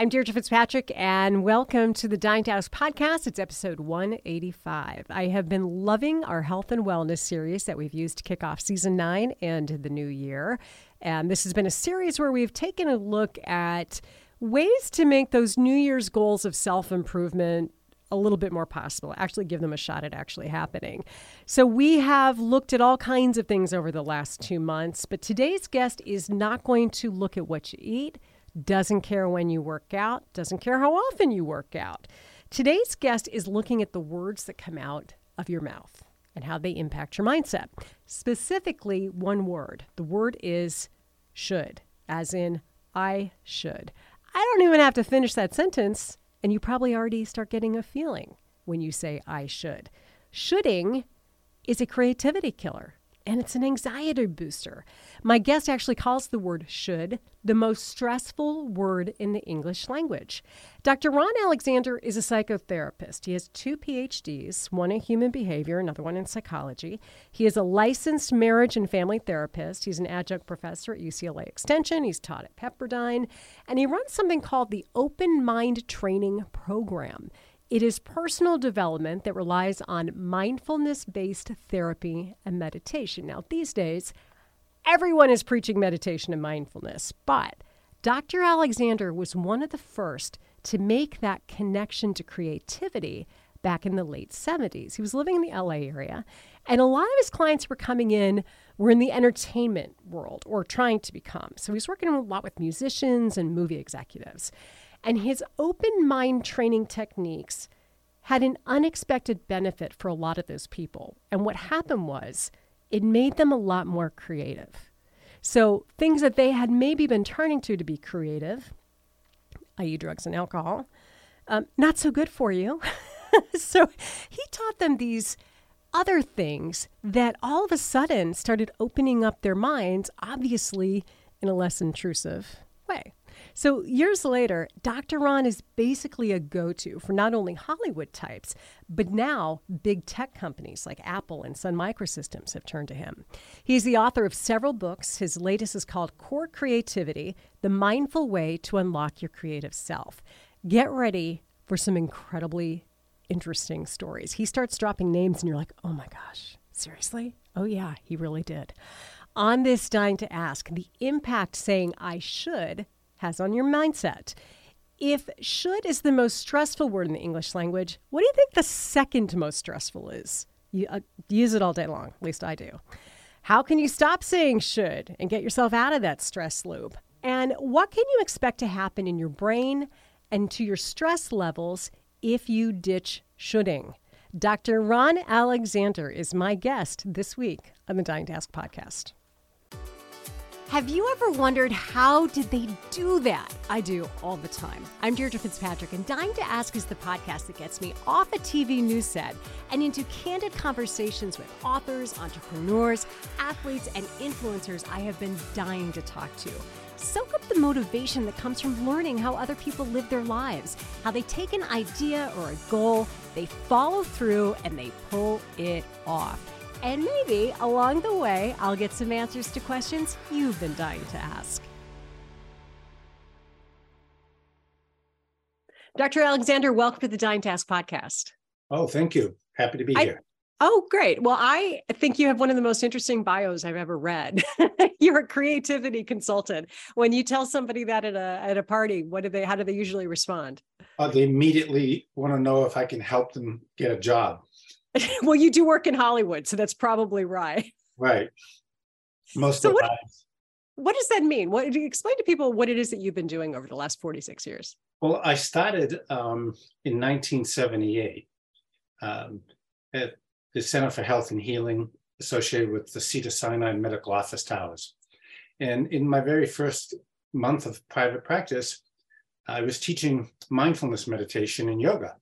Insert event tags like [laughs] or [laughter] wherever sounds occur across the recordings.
I'm Deirdre Fitzpatrick, and welcome to the Dying to Ask podcast. It's episode 185. I have been loving our health and wellness series that we've used to kick off season nine and the new year. And this has been a series where we've taken a look at ways to make those New Year's goals of self improvement a little bit more possible, actually give them a shot at actually happening. So, we have looked at all kinds of things over the last two months, but today's guest is not going to look at what you eat doesn't care when you work out, doesn't care how often you work out. Today's guest is looking at the words that come out of your mouth and how they impact your mindset. Specifically, one word. The word is should, as in, I should. I don't even have to finish that sentence, and you probably already start getting a feeling when you say I should. Shoulding is a creativity killer and it's an anxiety booster. My guest actually calls the word should the most stressful word in the English language. Dr. Ron Alexander is a psychotherapist. He has two PhDs, one in human behavior, another one in psychology. He is a licensed marriage and family therapist. He's an adjunct professor at UCLA Extension. He's taught at Pepperdine, and he runs something called the Open Mind Training Program. It is personal development that relies on mindfulness based therapy and meditation. Now, these days, everyone is preaching meditation and mindfulness, but Dr. Alexander was one of the first to make that connection to creativity back in the late 70s. He was living in the LA area, and a lot of his clients were coming in were in the entertainment world or trying to become. So he was working a lot with musicians and movie executives. And his open mind training techniques had an unexpected benefit for a lot of those people. And what happened was it made them a lot more creative. So things that they had maybe been turning to to be creative, i.e., drugs and alcohol, um, not so good for you. [laughs] so he taught them these other things that all of a sudden started opening up their minds, obviously in a less intrusive way. So, years later, Dr. Ron is basically a go to for not only Hollywood types, but now big tech companies like Apple and Sun Microsystems have turned to him. He's the author of several books. His latest is called Core Creativity The Mindful Way to Unlock Your Creative Self. Get ready for some incredibly interesting stories. He starts dropping names, and you're like, oh my gosh, seriously? Oh, yeah, he really did. On this Dying to Ask, the impact saying I should has on your mindset. If should is the most stressful word in the English language, what do you think the second most stressful is? You uh, use it all day long, at least I do. How can you stop saying should and get yourself out of that stress loop? And what can you expect to happen in your brain and to your stress levels if you ditch shoulding? Dr. Ron Alexander is my guest this week on the Dying to Ask podcast. Have you ever wondered how did they do that? I do all the time. I'm Deirdre Fitzpatrick, and Dying to Ask is the podcast that gets me off a TV news set and into candid conversations with authors, entrepreneurs, athletes, and influencers I have been dying to talk to. Soak up the motivation that comes from learning how other people live their lives, how they take an idea or a goal, they follow through, and they pull it off. And maybe along the way, I'll get some answers to questions you've been dying to ask. Dr. Alexander, welcome to the Dying to Ask podcast. Oh, thank you. Happy to be I, here. Oh, great. Well, I think you have one of the most interesting bios I've ever read. [laughs] You're a creativity consultant. When you tell somebody that at a at a party, what do they how do they usually respond? Uh, they immediately want to know if I can help them get a job. [laughs] well, you do work in Hollywood, so that's probably right. Right. Most so of the time. What does that mean? What do you explain to people what it is that you've been doing over the last 46 years? Well, I started um, in 1978 um, at the Center for Health and Healing associated with the Cedars-Sinai Medical Office Towers. And in my very first month of private practice, I was teaching mindfulness meditation and yoga.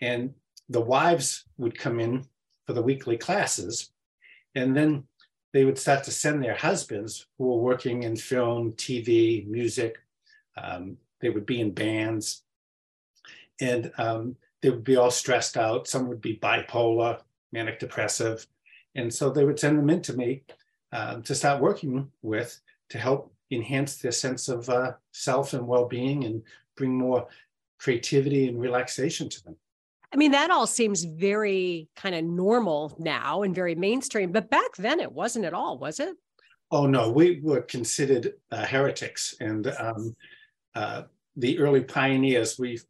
And the wives would come in for the weekly classes, and then they would start to send their husbands who were working in film, TV, music. Um, they would be in bands, and um, they would be all stressed out. Some would be bipolar, manic depressive, and so they would send them in to me um, to start working with to help enhance their sense of uh, self and well-being and bring more creativity and relaxation to them. I mean, that all seems very kind of normal now and very mainstream, but back then it wasn't at all, was it? Oh no, we were considered uh, heretics, and um, uh, the early pioneers. We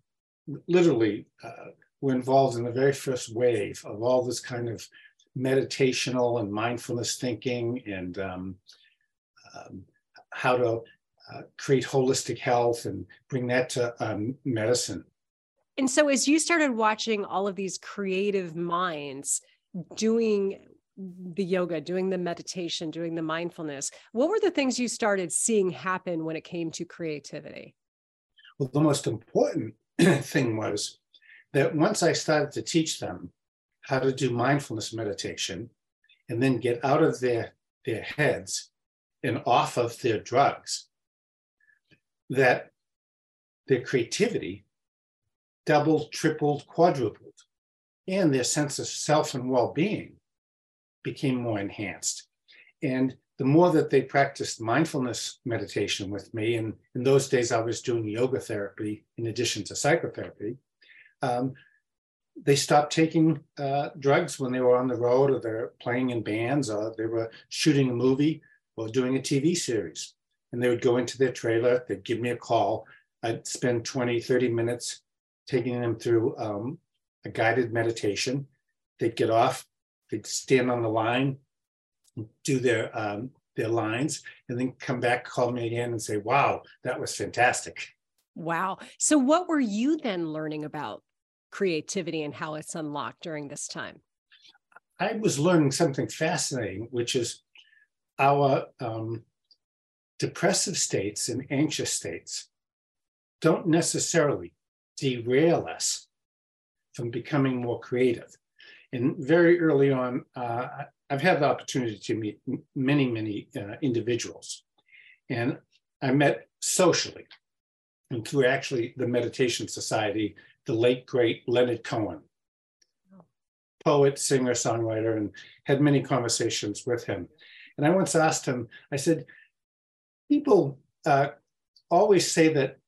literally uh, were involved in the very first wave of all this kind of meditational and mindfulness thinking, and um, um, how to uh, create holistic health and bring that to um, medicine. And so, as you started watching all of these creative minds doing the yoga, doing the meditation, doing the mindfulness, what were the things you started seeing happen when it came to creativity? Well, the most important [clears throat] thing was that once I started to teach them how to do mindfulness meditation and then get out of their, their heads and off of their drugs, that their creativity doubled, tripled, quadrupled, and their sense of self and well being became more enhanced. And the more that they practiced mindfulness meditation with me, and in those days I was doing yoga therapy in addition to psychotherapy, um, they stopped taking uh, drugs when they were on the road or they're playing in bands or they were shooting a movie or doing a TV series. And they would go into their trailer, they'd give me a call. I'd spend 20, 30 minutes taking them through um, a guided meditation. They'd get off, they'd stand on the line, do their um, their lines, and then come back, call me again, and say, "Wow, that was fantastic." Wow. So, what were you then learning about creativity and how it's unlocked during this time? I was learning something fascinating, which is our um, depressive states and anxious states don't necessarily derail us from becoming more creative. And very early on, uh, I've had the opportunity to meet many, many uh, individuals. And I met socially and through actually the Meditation Society, the late, great Leonard Cohen, poet, singer, songwriter, and had many conversations with him. And I once asked him, I said, people uh, always say that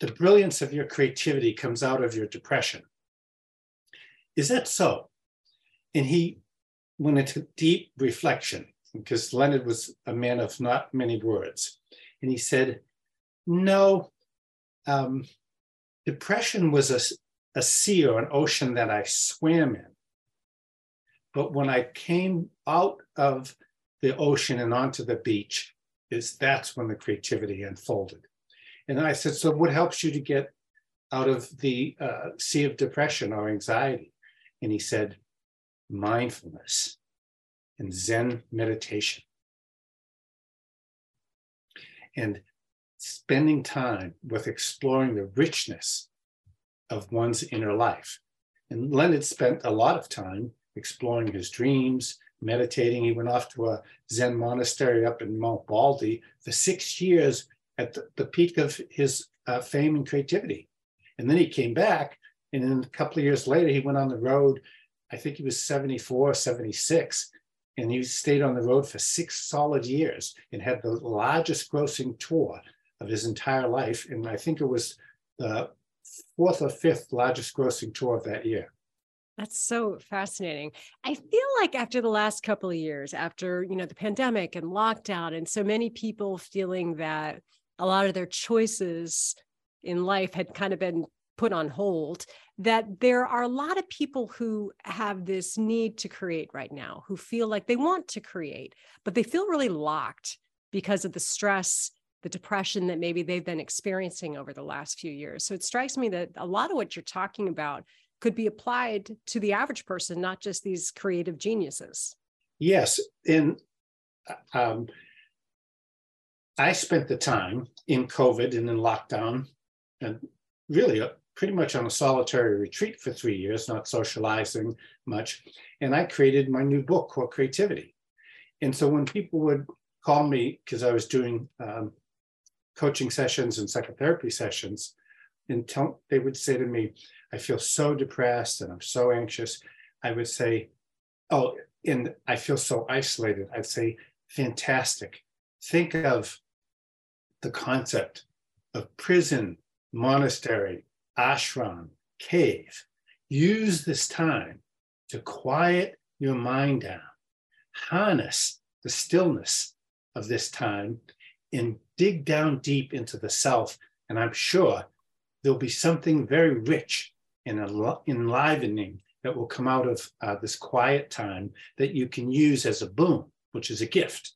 the brilliance of your creativity comes out of your depression. Is that so? And he went into deep reflection because Leonard was a man of not many words. And he said, No, um, depression was a, a sea or an ocean that I swam in. But when I came out of the ocean and onto the beach, is that's when the creativity unfolded. And I said, So what helps you to get out of the uh, sea of depression or anxiety? And he said, mindfulness and Zen meditation. And spending time with exploring the richness of one's inner life. And Leonard spent a lot of time exploring his dreams, meditating. He went off to a Zen monastery up in Mount Baldy for six years at the, the peak of his uh, fame and creativity. And then he came back, and then a couple of years later, he went on the road. I think he was 74, 76, and he stayed on the road for six solid years and had the largest grossing tour of his entire life. And I think it was the fourth or fifth largest grossing tour of that year. That's so fascinating. I feel like after the last couple of years, after you know the pandemic and lockdown, and so many people feeling that a lot of their choices in life had kind of been put on hold that there are a lot of people who have this need to create right now who feel like they want to create but they feel really locked because of the stress the depression that maybe they've been experiencing over the last few years. So it strikes me that a lot of what you're talking about could be applied to the average person not just these creative geniuses. Yes and um, I spent the time in COVID and in lockdown and really uh, pretty much on a solitary retreat for three years, not socializing much. And I created my new book called Creativity. And so when people would call me, because I was doing um, coaching sessions and psychotherapy sessions, and tell, they would say to me, I feel so depressed and I'm so anxious. I would say, Oh, and I feel so isolated. I'd say, fantastic. Think of the concept of prison, monastery, ashram, cave. Use this time to quiet your mind down, harness the stillness of this time, and dig down deep into the self. And I'm sure there'll be something very rich and enlivening that will come out of uh, this quiet time that you can use as a boon, which is a gift,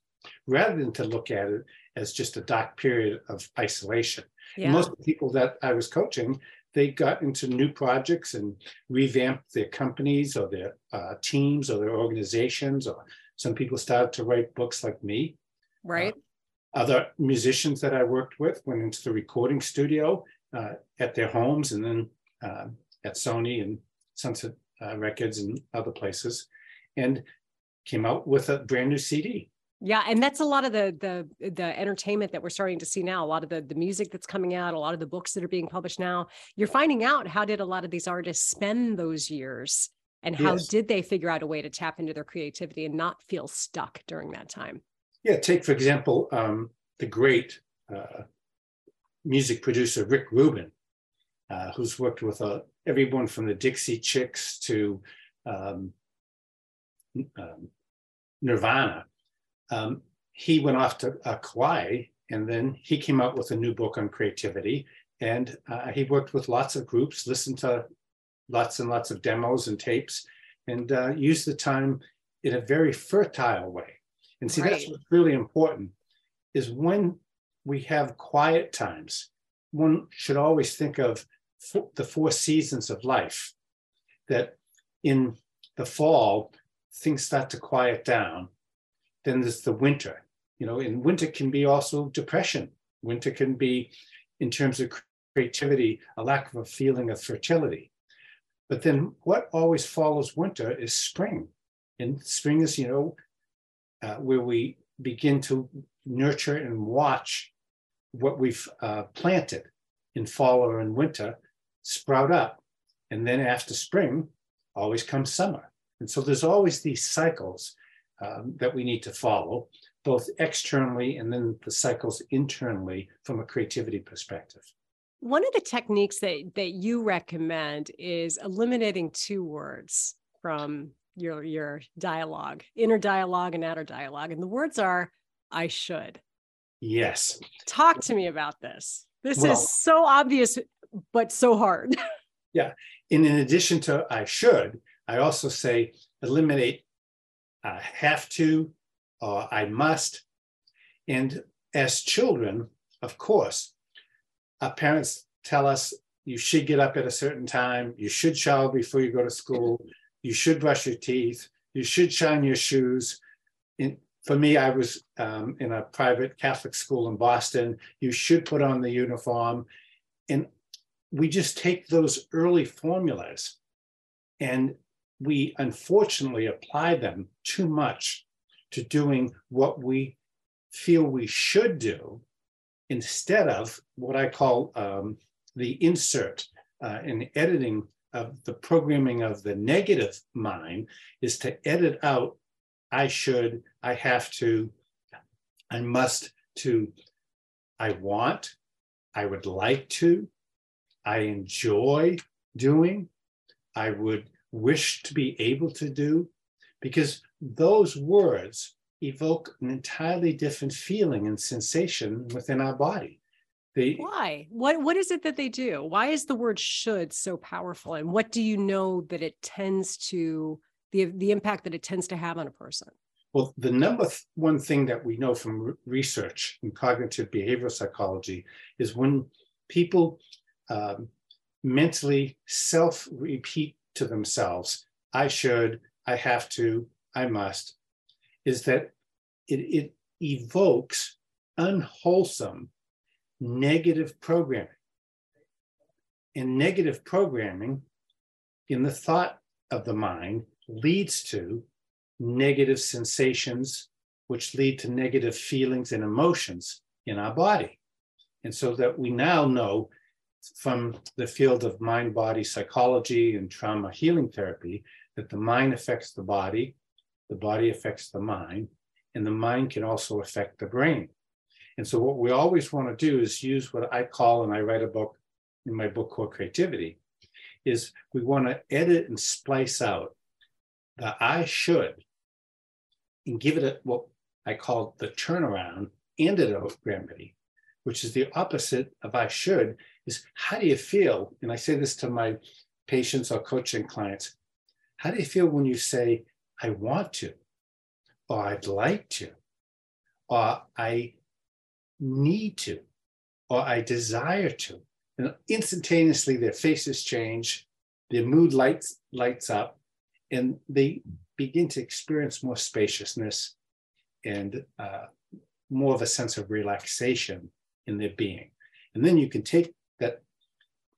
rather than to look at it as just a dark period of isolation. Yeah. Most people that I was coaching, they got into new projects and revamped their companies or their uh, teams or their organizations, or some people started to write books like me. Right. Uh, other musicians that I worked with went into the recording studio uh, at their homes and then uh, at Sony and Sunset uh, Records and other places, and came out with a brand new CD. Yeah, and that's a lot of the the the entertainment that we're starting to see now. A lot of the the music that's coming out, a lot of the books that are being published now. You're finding out how did a lot of these artists spend those years, and how yes. did they figure out a way to tap into their creativity and not feel stuck during that time? Yeah, take for example um, the great uh, music producer Rick Rubin, uh, who's worked with uh, everyone from the Dixie Chicks to um, um, Nirvana. Um, he went off to uh, Kauai and then he came out with a new book on creativity. And uh, he worked with lots of groups, listened to lots and lots of demos and tapes, and uh, used the time in a very fertile way. And see, right. that's what's really important is when we have quiet times, one should always think of the four seasons of life. That in the fall, things start to quiet down. Then there's the winter. You know, in winter can be also depression. Winter can be, in terms of creativity, a lack of a feeling of fertility. But then what always follows winter is spring. And spring is, you know, uh, where we begin to nurture and watch what we've uh, planted in fall or in winter sprout up. And then after spring, always comes summer. And so there's always these cycles um, that we need to follow, both externally and then the cycles internally from a creativity perspective. One of the techniques that, that you recommend is eliminating two words from your, your dialogue, inner dialogue and outer dialogue. And the words are, I should. Yes. Talk to me about this. This well, is so obvious, but so hard. [laughs] yeah. And in addition to I should, I also say eliminate I have to or I must. And as children, of course, our parents tell us you should get up at a certain time, you should shower before you go to school, you should brush your teeth, you should shine your shoes. And for me, I was um, in a private Catholic school in Boston. You should put on the uniform. And we just take those early formulas and we unfortunately apply them too much to doing what we feel we should do instead of what I call um, the insert uh, in editing of the programming of the negative mind is to edit out I should, I have to, I must to, I want, I would like to, I enjoy doing, I would wish to be able to do, because those words evoke an entirely different feeling and sensation within our body. They, Why? What what is it that they do? Why is the word should so powerful? And what do you know that it tends to the the impact that it tends to have on a person? Well, the number one thing that we know from research in cognitive behavioral psychology is when people um, mentally self repeat to themselves, I should, I have to, I must, is that it, it evokes unwholesome negative programming. And negative programming in the thought of the mind leads to negative sensations, which lead to negative feelings and emotions in our body. And so that we now know from the field of mind body psychology and trauma healing therapy that the mind affects the body, the body affects the mind, and the mind can also affect the brain. And so what we always want to do is use what I call, and I write a book in my book called Creativity, is we want to edit and splice out the I should and give it a, what I call the turnaround antidote remedy, which is the opposite of I should, is how do you feel? And I say this to my patients or coaching clients. How do you feel when you say, I want to, or I'd like to, or I need to, or I desire to? And instantaneously their faces change, their mood lights lights up, and they begin to experience more spaciousness and uh, more of a sense of relaxation in their being. And then you can take that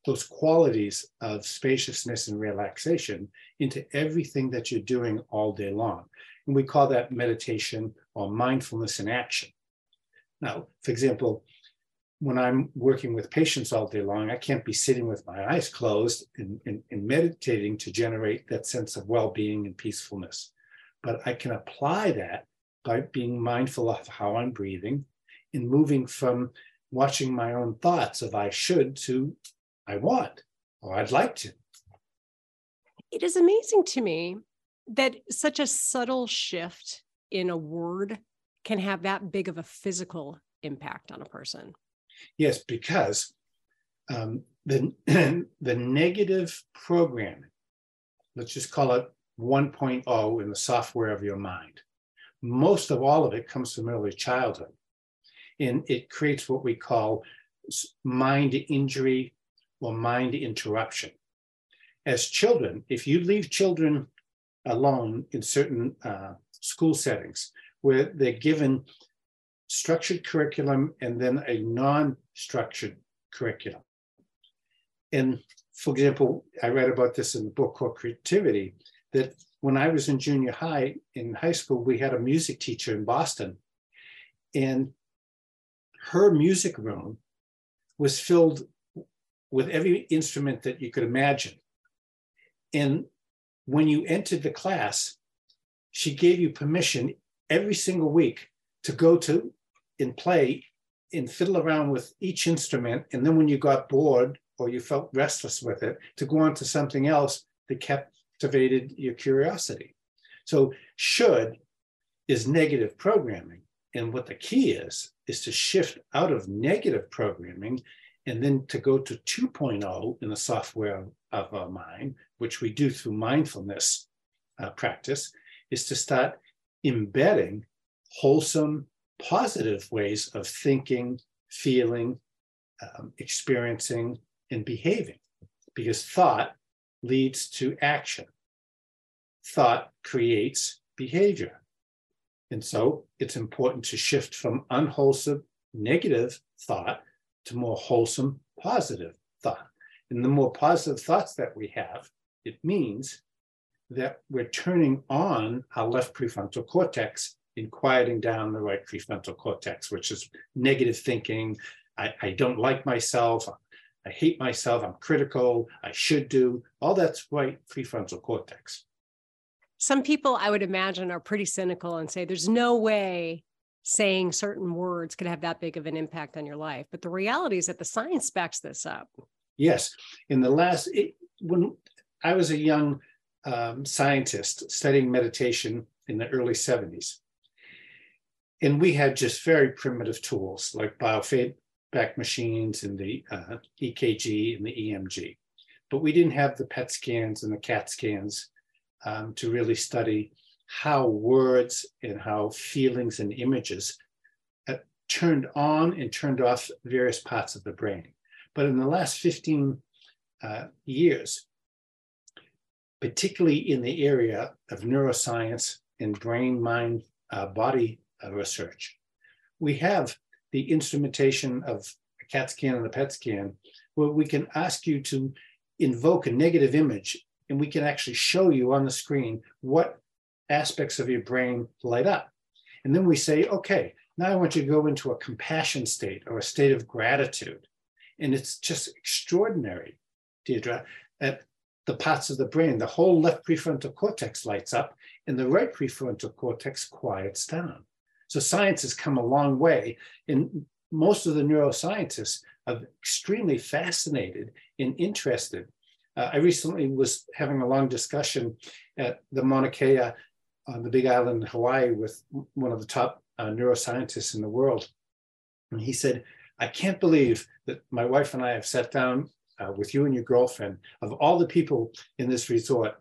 those qualities of spaciousness and relaxation into everything that you're doing all day long. And we call that meditation or mindfulness in action. Now, for example, when I'm working with patients all day long, I can't be sitting with my eyes closed and, and, and meditating to generate that sense of well being and peacefulness. But I can apply that by being mindful of how I'm breathing and moving from watching my own thoughts of I should to I want or I'd like to. It is amazing to me that such a subtle shift in a word can have that big of a physical impact on a person. Yes, because um, the, [clears throat] the negative programming, let's just call it 1.0 in the software of your mind, most of all of it comes from early childhood. And it creates what we call mind injury or mind interruption. As children, if you leave children alone in certain uh, school settings where they're given structured curriculum and then a non-structured curriculum. And for example, I read about this in the book called Creativity, that when I was in junior high, in high school, we had a music teacher in Boston. And her music room was filled with every instrument that you could imagine. And when you entered the class, she gave you permission every single week to go to and play and fiddle around with each instrument. And then when you got bored or you felt restless with it, to go on to something else that captivated your curiosity. So should is negative programming. And what the key is, is to shift out of negative programming and then to go to 2.0 in the software of our mind, which we do through mindfulness uh, practice, is to start embedding wholesome, positive ways of thinking, feeling, um, experiencing, and behaving. Because thought leads to action. Thought creates behavior. And so it's important to shift from unwholesome, negative thought to more wholesome, positive thought. And the more positive thoughts that we have, it means that we're turning on our left prefrontal cortex and quieting down the right prefrontal cortex, which is negative thinking. I, I don't like myself. I hate myself, I'm critical, I should do, all that's right prefrontal cortex. Some people I would imagine are pretty cynical and say there's no way saying certain words could have that big of an impact on your life. But the reality is that the science backs this up. Yes. In the last, it, when I was a young um, scientist studying meditation in the early 70s, and we had just very primitive tools like biofeedback machines and the uh, EKG and the EMG. But we didn't have the PET scans and the CAT scans um, to really study how words and how feelings and images uh, turned on and turned off various parts of the brain. But in the last 15 uh, years, particularly in the area of neuroscience and brain mind uh, body uh, research, we have the instrumentation of a CAT scan and a PET scan, where we can ask you to invoke a negative image and we can actually show you on the screen what aspects of your brain light up. And then we say, okay, now I want you to go into a compassion state or a state of gratitude. And it's just extraordinary, Deirdre, at the parts of the brain. The whole left prefrontal cortex lights up and the right prefrontal cortex quiets down. So science has come a long way. And most of the neuroscientists are extremely fascinated and interested. Uh, I recently was having a long discussion at the Mauna Kea on the Big Island in Hawaii with one of the top uh, neuroscientists in the world. And he said, I can't believe that my wife and I have sat down uh, with you and your girlfriend. Of all the people in this resort,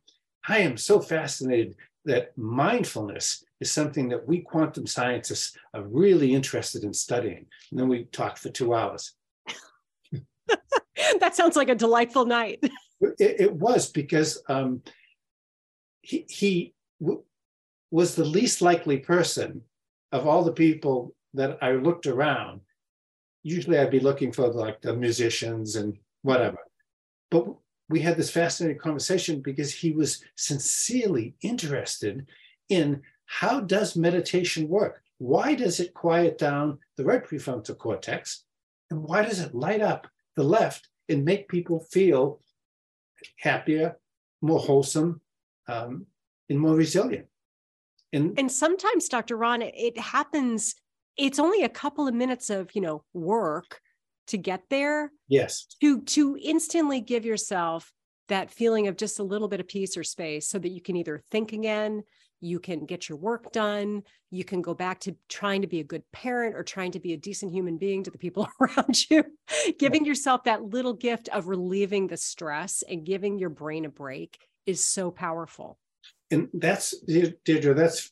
I am so fascinated that mindfulness is something that we quantum scientists are really interested in studying. And then we talked for two hours. [laughs] that sounds like a delightful night. [laughs] It, it was because um, he, he w- was the least likely person of all the people that I looked around. Usually I'd be looking for like the musicians and whatever. But we had this fascinating conversation because he was sincerely interested in how does meditation work? Why does it quiet down the right prefrontal cortex? And why does it light up the left and make people feel happier, more wholesome, um, and more resilient? And, and sometimes, Dr. Ron, it, it happens, it's only a couple of minutes of, you know, work to get there yes to to instantly give yourself that feeling of just a little bit of peace or space so that you can either think again you can get your work done. You can go back to trying to be a good parent or trying to be a decent human being to the people [laughs] around you giving yourself that little gift of relieving the stress and giving your brain a break is so powerful. And that's deirdre that's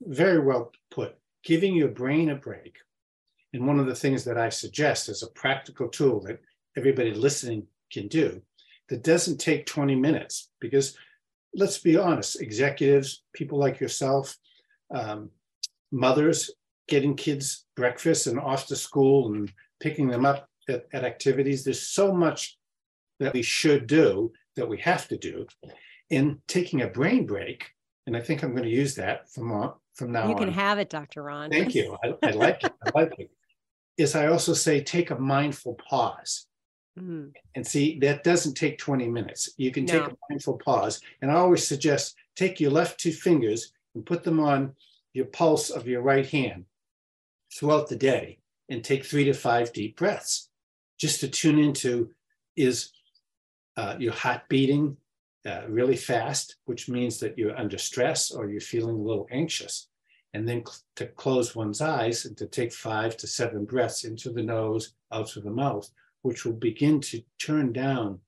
very well put. Giving your brain a break. And one of the things that I suggest as a practical tool that everybody listening can do that doesn't take 20 minutes, because let's be honest, executives, people like yourself, um, mothers getting kids breakfast and off to school and picking them up at, at activities, there's so much that we should do that we have to do. In taking a brain break, and I think I'm going to use that from from now you on. You can have it, Dr. Ron. Thank you. I, I like it. I like it [laughs] is I also say take a mindful pause. Mm-hmm. And see, that doesn't take 20 minutes. You can take a mindful pause. And I always suggest take your left two fingers and put them on your pulse of your right hand throughout the day and take three to five deep breaths just to tune into is uh, your heart beating uh, really fast, which means that you're under stress or you're feeling a little anxious and then cl- to close one's eyes and to take five to seven breaths into the nose, out through the mouth, which will begin to turn down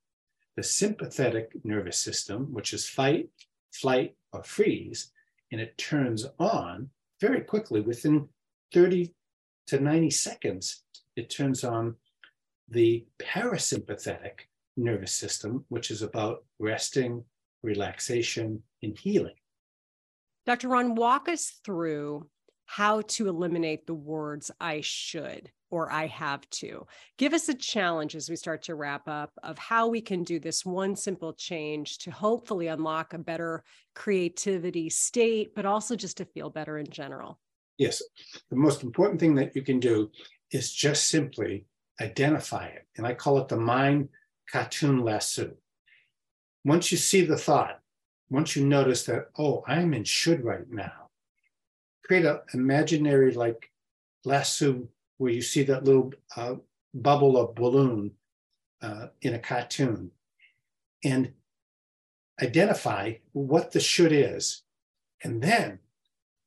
the sympathetic nervous system, which is fight, flight, or freeze, and it turns on very quickly within 30 to 90 seconds. It turns on the parasympathetic nervous system, which is about resting, relaxation, and healing. Dr. Ron, walk us through how to eliminate the words I should or I have to. Give us a challenge as we start to wrap up of how we can do this one simple change to hopefully unlock a better creativity state, but also just to feel better in general. Yes. The most important thing that you can do is just simply identify it. And I call it the mind cartoon lasso. Once you see the thought, once you notice that, oh, I'm in should right now, create an imaginary like lasso where you see that little uh, bubble of balloon uh, in a cartoon and identify what the should is. And then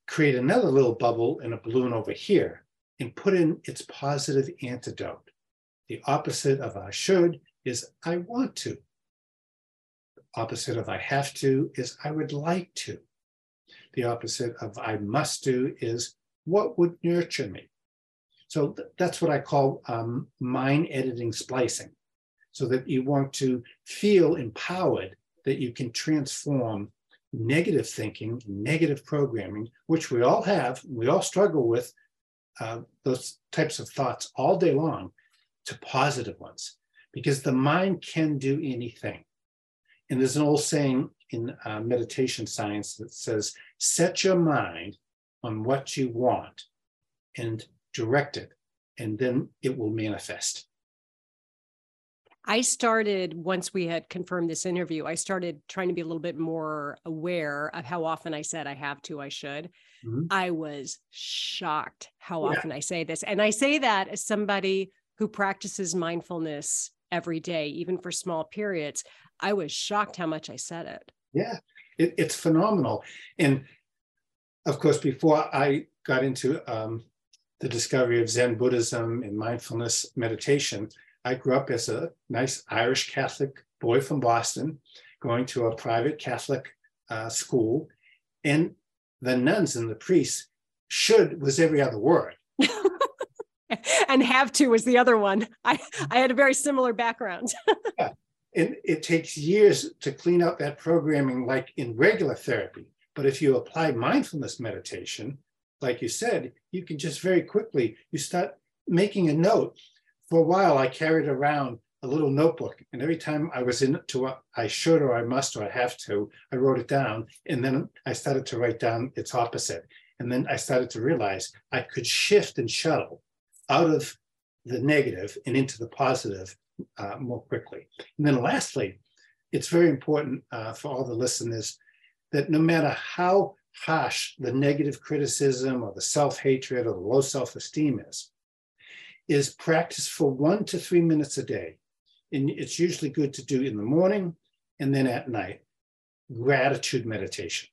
create another little bubble and a balloon over here and put in its positive antidote. The opposite of I should is I want to The opposite of I have to is I would like to. The opposite of I must do is what would nurture me. So th- that's what I call um, mind editing splicing, so that you want to feel empowered that you can transform negative thinking, negative programming, which we all have, we all struggle with uh, those types of thoughts all day long, to positive ones, because the mind can do anything. And there's an old saying in uh, meditation science that says, set your mind on what you want and direct it, and then it will manifest. I started once we had confirmed this interview, I started trying to be a little bit more aware of how often I said I have to, I should. Mm-hmm. I was shocked how yeah. often I say this. And I say that as somebody who practices mindfulness every day, even for small periods. I was shocked how much I said it. Yeah, it, it's phenomenal. And of course, before I got into um, the discovery of Zen Buddhism and mindfulness meditation, I grew up as a nice Irish Catholic boy from Boston, going to a private Catholic uh, school. And the nuns and the priests should was every other word. [laughs] [laughs] and have to was the other one. I, I had a very similar background. [laughs] yeah. And it takes years to clean up that programming, like in regular therapy. But if you apply mindfulness meditation, like you said, you can just very quickly, you start making a note for a while, I carried around a little notebook, and every time I was into a, I should or I must or I have to, I wrote it down, and then I started to write down its opposite, and then I started to realize I could shift and shuttle out of the negative and into the positive uh, more quickly. And then lastly, it's very important uh, for all the listeners that no matter how harsh the negative criticism or the self-hatred or the low self-esteem is, is practice for one to three minutes a day. And it's usually good to do in the morning and then at night, gratitude meditation.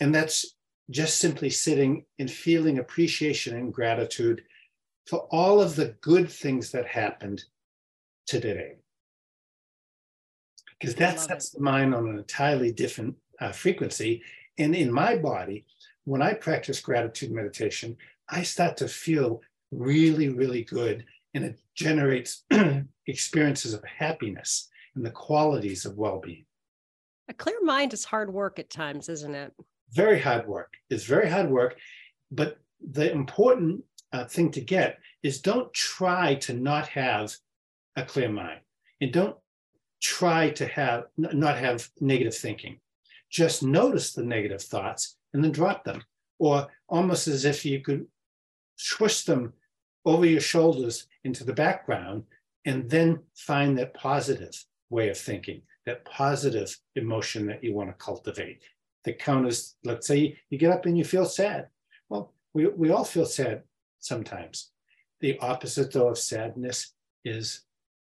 And that's just simply sitting and feeling appreciation and gratitude for all of the good things that happened today. Because that sets the mind on an entirely different uh, frequency. And in my body, when I practice gratitude meditation, I start to feel really, really good. And it generates [clears throat] experiences of happiness and the qualities of well being. A clear mind is hard work at times, isn't it? Very hard work. It's very hard work. But the important uh, thing to get is don't try to not have a clear mind and don't try to have not have negative thinking just notice the negative thoughts and then drop them or almost as if you could swish them over your shoulders into the background and then find that positive way of thinking, that positive emotion that you want to cultivate. The counters, let's say you get up and you feel sad. Well, we, we all feel sad sometimes. The opposite, though, of sadness is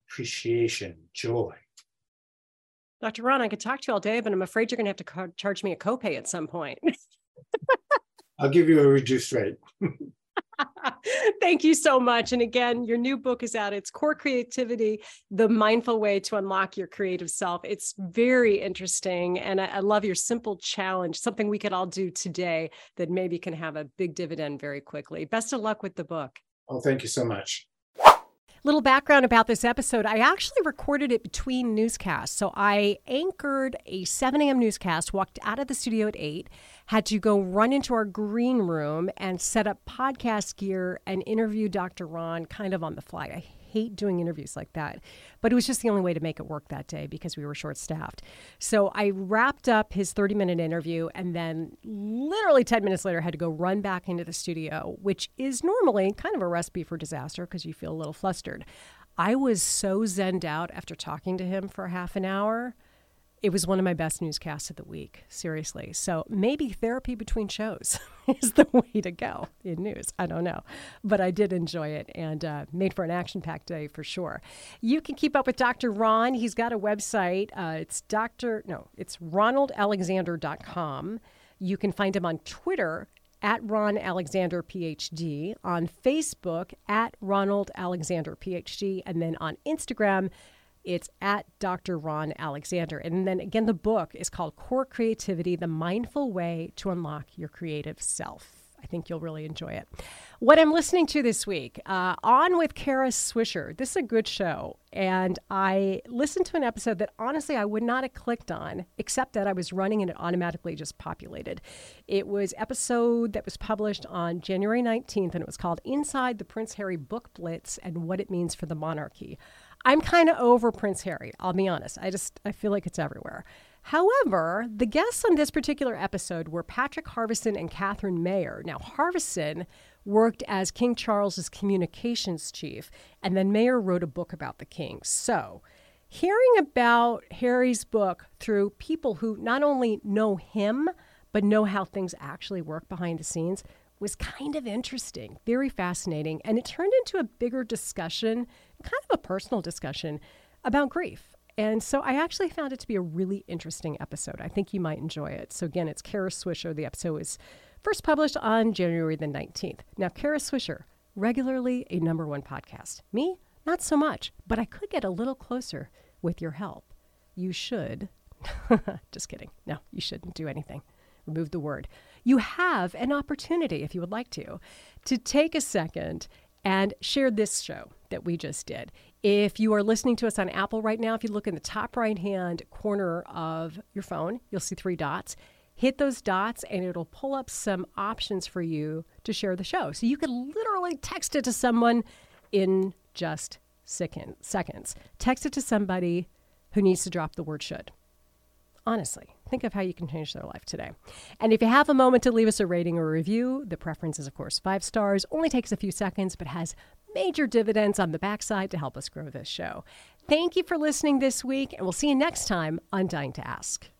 appreciation, joy. Dr. Ron, I could talk to you all day, but I'm afraid you're going to have to co- charge me a copay at some point. I'll give you a reduced rate. [laughs] Thank you so much. And again, your new book is out. It's Core Creativity, the mindful way to unlock your creative self. It's very interesting. And I, I love your simple challenge, something we could all do today that maybe can have a big dividend very quickly. Best of luck with the book. Oh, thank you so much. Little background about this episode I actually recorded it between newscasts. So I anchored a 7 a.m. newscast, walked out of the studio at 8, had to go run into our green room and set up podcast gear and interview Dr. Ron kind of on the fly. I hate doing interviews like that. But it was just the only way to make it work that day because we were short staffed. So I wrapped up his 30 minute interview and then literally 10 minutes later had to go run back into the studio, which is normally kind of a recipe for disaster because you feel a little flustered. I was so zenned out after talking to him for half an hour it was one of my best newscasts of the week, seriously. So maybe therapy between shows [laughs] is the way to go in news. I don't know. But I did enjoy it and uh, made for an action packed day for sure. You can keep up with Dr. Ron. He's got a website. Uh, it's Dr. No, it's ronaldalexander.com. You can find him on Twitter at Ron Alexander PhD, on Facebook at Ronald Alexander PhD, and then on Instagram it's at Dr. Ron Alexander. And then again, the book is called Core Creativity The Mindful Way to Unlock Your Creative Self. I think you'll really enjoy it. What I'm listening to this week, uh, On with Kara Swisher. This is a good show. And I listened to an episode that honestly I would not have clicked on, except that I was running and it automatically just populated. It was episode that was published on January 19th, and it was called Inside the Prince Harry Book Blitz and What It Means for the Monarchy. I'm kind of over Prince Harry, I'll be honest. I just I feel like it's everywhere. However, the guests on this particular episode were Patrick Harverson and Catherine Mayer. Now, Harverson worked as King Charles's communications chief, and then Mayer wrote a book about the king. So, hearing about Harry's book through people who not only know him, but know how things actually work behind the scenes was kind of interesting, very fascinating. And it turned into a bigger discussion, kind of a personal discussion about grief. And so I actually found it to be a really interesting episode. I think you might enjoy it. So, again, it's Kara Swisher. The episode was first published on January the 19th. Now, Kara Swisher, regularly a number one podcast. Me, not so much, but I could get a little closer with your help. You should. [laughs] Just kidding. No, you shouldn't do anything. Remove the word. You have an opportunity, if you would like to, to take a second and share this show that we just did. If you are listening to us on Apple right now, if you look in the top right hand corner of your phone, you'll see three dots. Hit those dots and it'll pull up some options for you to share the show. So you could literally text it to someone in just second, seconds. Text it to somebody who needs to drop the word should. Honestly, think of how you can change their life today. And if you have a moment to leave us a rating or review, the preference is, of course, five stars. Only takes a few seconds, but has major dividends on the backside to help us grow this show. Thank you for listening this week, and we'll see you next time on Dying to Ask.